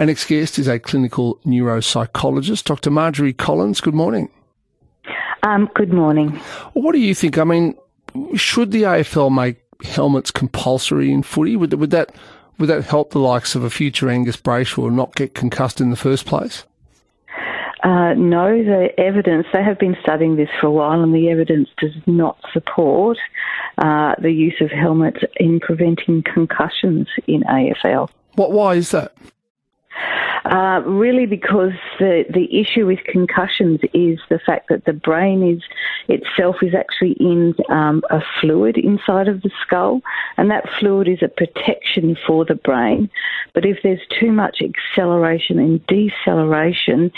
Our next guest is a clinical neuropsychologist, Dr. Marjorie Collins. Good morning. Um, good morning. What do you think? I mean, should the AFL make helmets compulsory in footy? Would, would that would that help the likes of a future Angus Brayshaw not get concussed in the first place? Uh, no, the evidence, they have been studying this for a while, and the evidence does not support uh, the use of helmets in preventing concussions in AFL. What, why is that? Uh, really, because the, the issue with concussions is the fact that the brain is itself is actually in um, a fluid inside of the skull, and that fluid is a protection for the brain. But if there's too much acceleration and deceleration,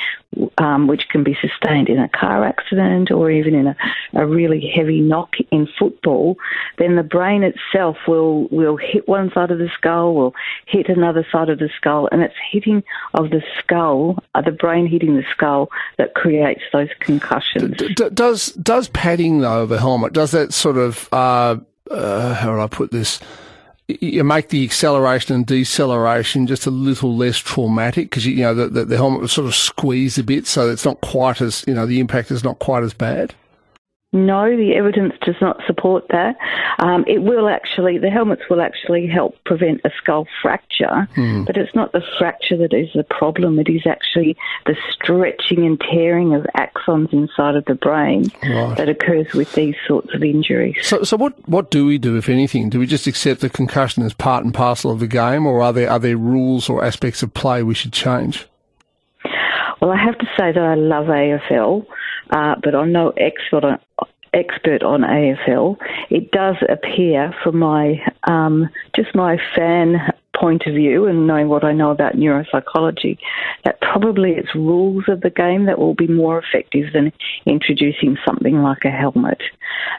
um, which can be sustained in a car accident or even in a, a really heavy knock in football, then the brain itself will will hit one side of the skull, will hit another side of the skull, and it's hitting of the skull, uh, the brain hitting the skull, that creates those concussions. D- d- does does padding though of a helmet does that sort of uh, uh, how do I put this? You make the acceleration and deceleration just a little less traumatic because you know the, the, the helmet will sort of squeeze a bit, so it's not quite as you know the impact is not quite as bad. No, the evidence does not support that. Um, it will actually, the helmets will actually help prevent a skull fracture, mm. but it's not the fracture that is the problem. It is actually the stretching and tearing of axons inside of the brain right. that occurs with these sorts of injuries. So, so what, what do we do, if anything? Do we just accept the concussion as part and parcel of the game, or are there, are there rules or aspects of play we should change? Well, I have to say that I love AFL. Uh, but I'm no expert on, expert on AFL. It does appear, from my um, just my fan point of view and knowing what I know about neuropsychology, that probably it's rules of the game that will be more effective than introducing something like a helmet.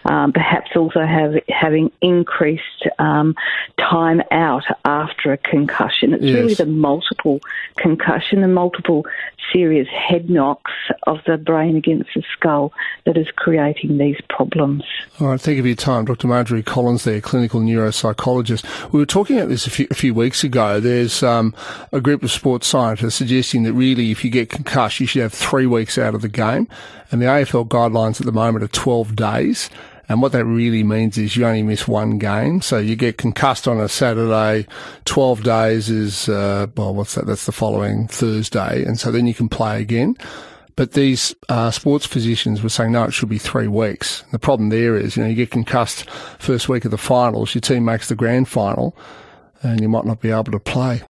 Um, perhaps also have, having increased um, time out after a concussion. It's yes. really the multiple concussion and multiple serious head knocks of the brain against the skull that is creating these problems. All right, thank you for your time. Dr. Marjorie Collins there, clinical neuropsychologist. We were talking about this a few, a few weeks ago. There's um, a group of sports scientists suggesting that really if you get concussed, you should have three weeks out of the game. And the AFL guidelines at the moment are 12 days. And what that really means is you only miss one game. So you get concussed on a Saturday, 12 days is, uh, well, what's that? That's the following Thursday. And so then you can play again. But these uh, sports physicians were saying, no, it should be three weeks. The problem there is, you know, you get concussed first week of the finals, your team makes the grand final, and you might not be able to play.